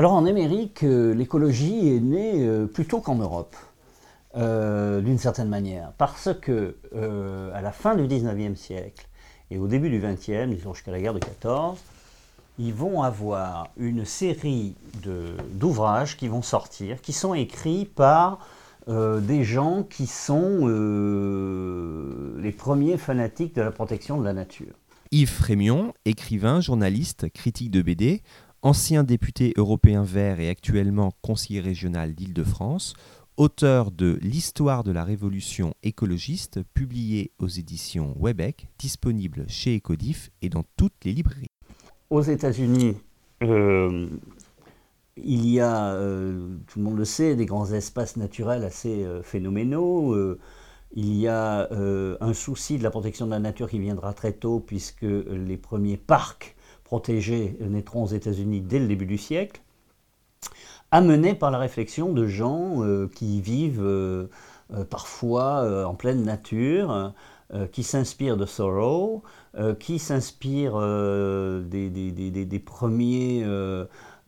Alors en Amérique, l'écologie est née plutôt qu'en Europe. d'une certaine manière, parce que à la fin du 19e siècle et au début du 20e, disons jusqu'à la guerre de 14, ils vont avoir une série d'ouvrages qui vont sortir, qui sont écrits par euh, des gens qui sont euh, les premiers fanatiques de la protection de la nature. Yves Frémion, écrivain, journaliste, critique de BD, ancien député européen vert et actuellement conseiller régional d'Île-de-France, auteur de L'histoire de la révolution écologiste, publié aux éditions Webec, disponible chez Ecodif et dans toutes les librairies. Aux États-Unis, euh, il y a, euh, tout le monde le sait, des grands espaces naturels assez euh, phénoménaux. Il y a un souci de la protection de la nature qui viendra très tôt, puisque les premiers parcs protégés naîtront aux États-Unis dès le début du siècle, amenés par la réflexion de gens qui vivent parfois en pleine nature, qui s'inspirent de Thoreau, qui s'inspirent des, premiers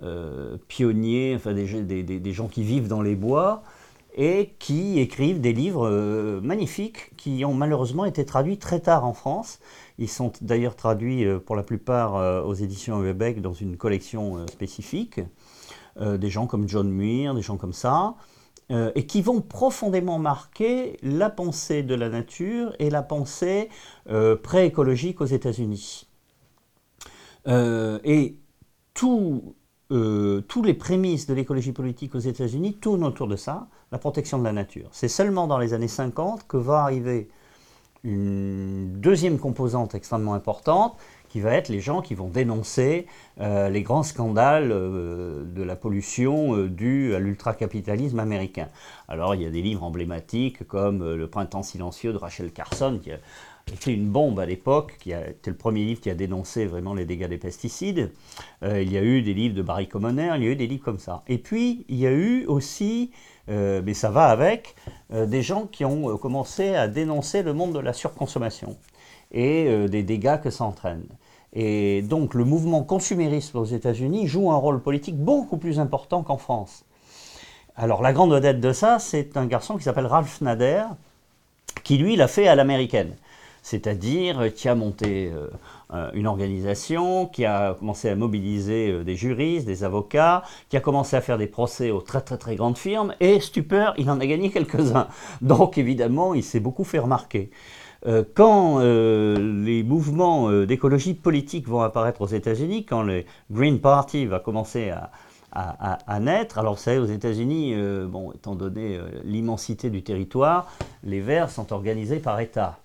euh, pionniers, des, gens qui vivent dans les bois et qui écrivent des livres euh, magnifiques qui ont malheureusement été traduits très tard en France. Ils sont d'ailleurs traduits euh, pour la plupart aux éditions Webec dans une collection spécifique. des gens comme John Muir, des gens comme ça, et qui vont profondément marquer la pensée de la nature et la pensée préécologique aux États-Unis. et tout euh, tous les prémices de l'écologie politique aux États-Unis tournent autour de ça, la protection de la nature. C'est seulement dans les années 50 que va arriver une deuxième composante extrêmement importante, qui va être les gens qui vont dénoncer euh, les grands scandales euh, de la pollution due à l'ultracapitalisme américain. Alors il y a des livres emblématiques comme Le printemps silencieux de Rachel Carson, écrit une bombe à l'époque, qui a le premier livre qui a dénoncé vraiment les dégâts des pesticides. Euh, il y a eu des livres de Barry Commoner, il y a eu des livres comme ça. Et puis, il y a eu aussi, euh, mais ça va avec, euh, des gens qui ont commencé à dénoncer le monde de la surconsommation et des dégâts que ça entraîne. Et donc, le mouvement consumériste aux États-Unis joue un rôle politique beaucoup plus important qu'en France. Alors, la grande vedette de ça, c'est un garçon qui s'appelle Ralph Nader, qui lui l'a fait à l'américaine c'est-à-dire qui a monté euh, euh, une organisation, qui a commencé à mobiliser euh, des juristes, des avocats, qui a commencé à faire des procès aux très très très grandes firmes, et stupeur, il en a gagné quelques-uns. Donc évidemment, il s'est beaucoup fait remarquer. quand les mouvements d'écologie politique vont apparaître aux États-Unis, quand le Green Party va commencer à, naître. Alors, vous savez, aux États-Unis, étant donné l'immensité du territoire, les Verts sont organisés par État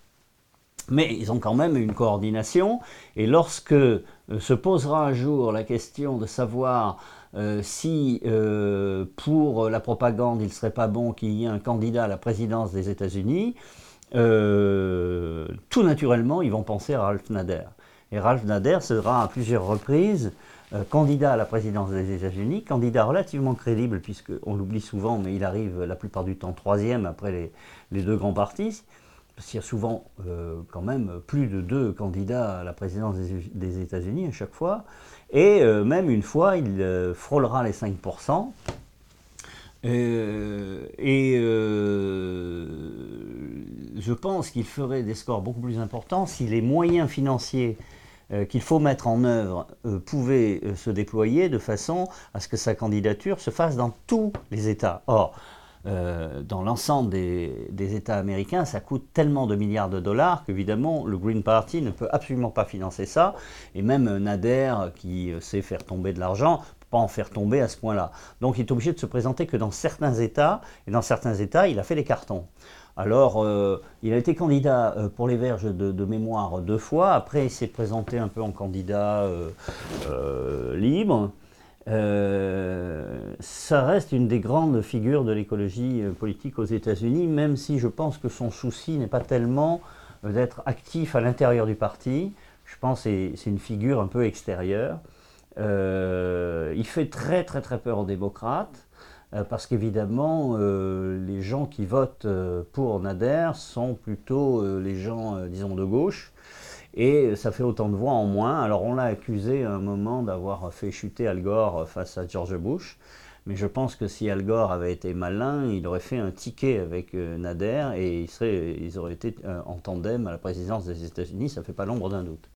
mais ils ont quand même une coordination. Et lorsque euh, se posera un jour la question de savoir euh, si euh, pour la propagande il ne serait pas bon qu'il y ait un candidat à la présidence des États-Unis, tout naturellement ils vont penser à Ralph Nader. Et Ralph Nader sera à plusieurs reprises candidat à la présidence des États-Unis, candidat relativement crédible, puisqu'on l'oublie souvent, mais il arrive la plupart du temps troisième après les, deux grands partis y a souvent euh, quand même plus de deux candidats à la présidence des, États-Unis à chaque fois, et euh, même une fois, il euh, frôlera les 5%. et je pense qu'il ferait des scores beaucoup plus importants si les moyens financiers qu'il faut mettre en œuvre pouvaient se déployer de façon à ce que sa candidature se fasse dans tous les États. Or, euh, dans l'ensemble des, États américains, ça coûte tellement de milliards de dollars qu'évidemment, le Green Party ne peut absolument pas financer ça. Et même Nader, qui sait faire tomber de l'argent, ne peut pas en faire tomber à ce point-là. Donc il est obligé de se présenter que dans certains États, et dans certains États, il a fait des cartons. Alors, euh, il a été candidat euh, pour les Verges de, mémoire deux fois. Après, il s'est présenté un peu en candidat libre. Euh, ça reste une des grandes figures de l'écologie euh, politique aux États-Unis, même si je pense que son souci n'est pas tellement euh, d'être actif à l'intérieur du parti. Je pense que c'est une figure un peu extérieure. il fait très très très peur aux démocrates, parce qu'évidemment, les gens qui votent pour Nader sont plutôt les gens, disons, de gauche. Et ça fait autant de voix en moins. Alors on l'a accusé à un moment d'avoir fait chuter Al Gore face à George Bush. Mais je pense que si Al Gore avait été malin, il aurait fait un ticket avec Nader et ils, auraient été en tandem à la présidence des États-Unis, ça ne fait pas l'ombre d'un doute.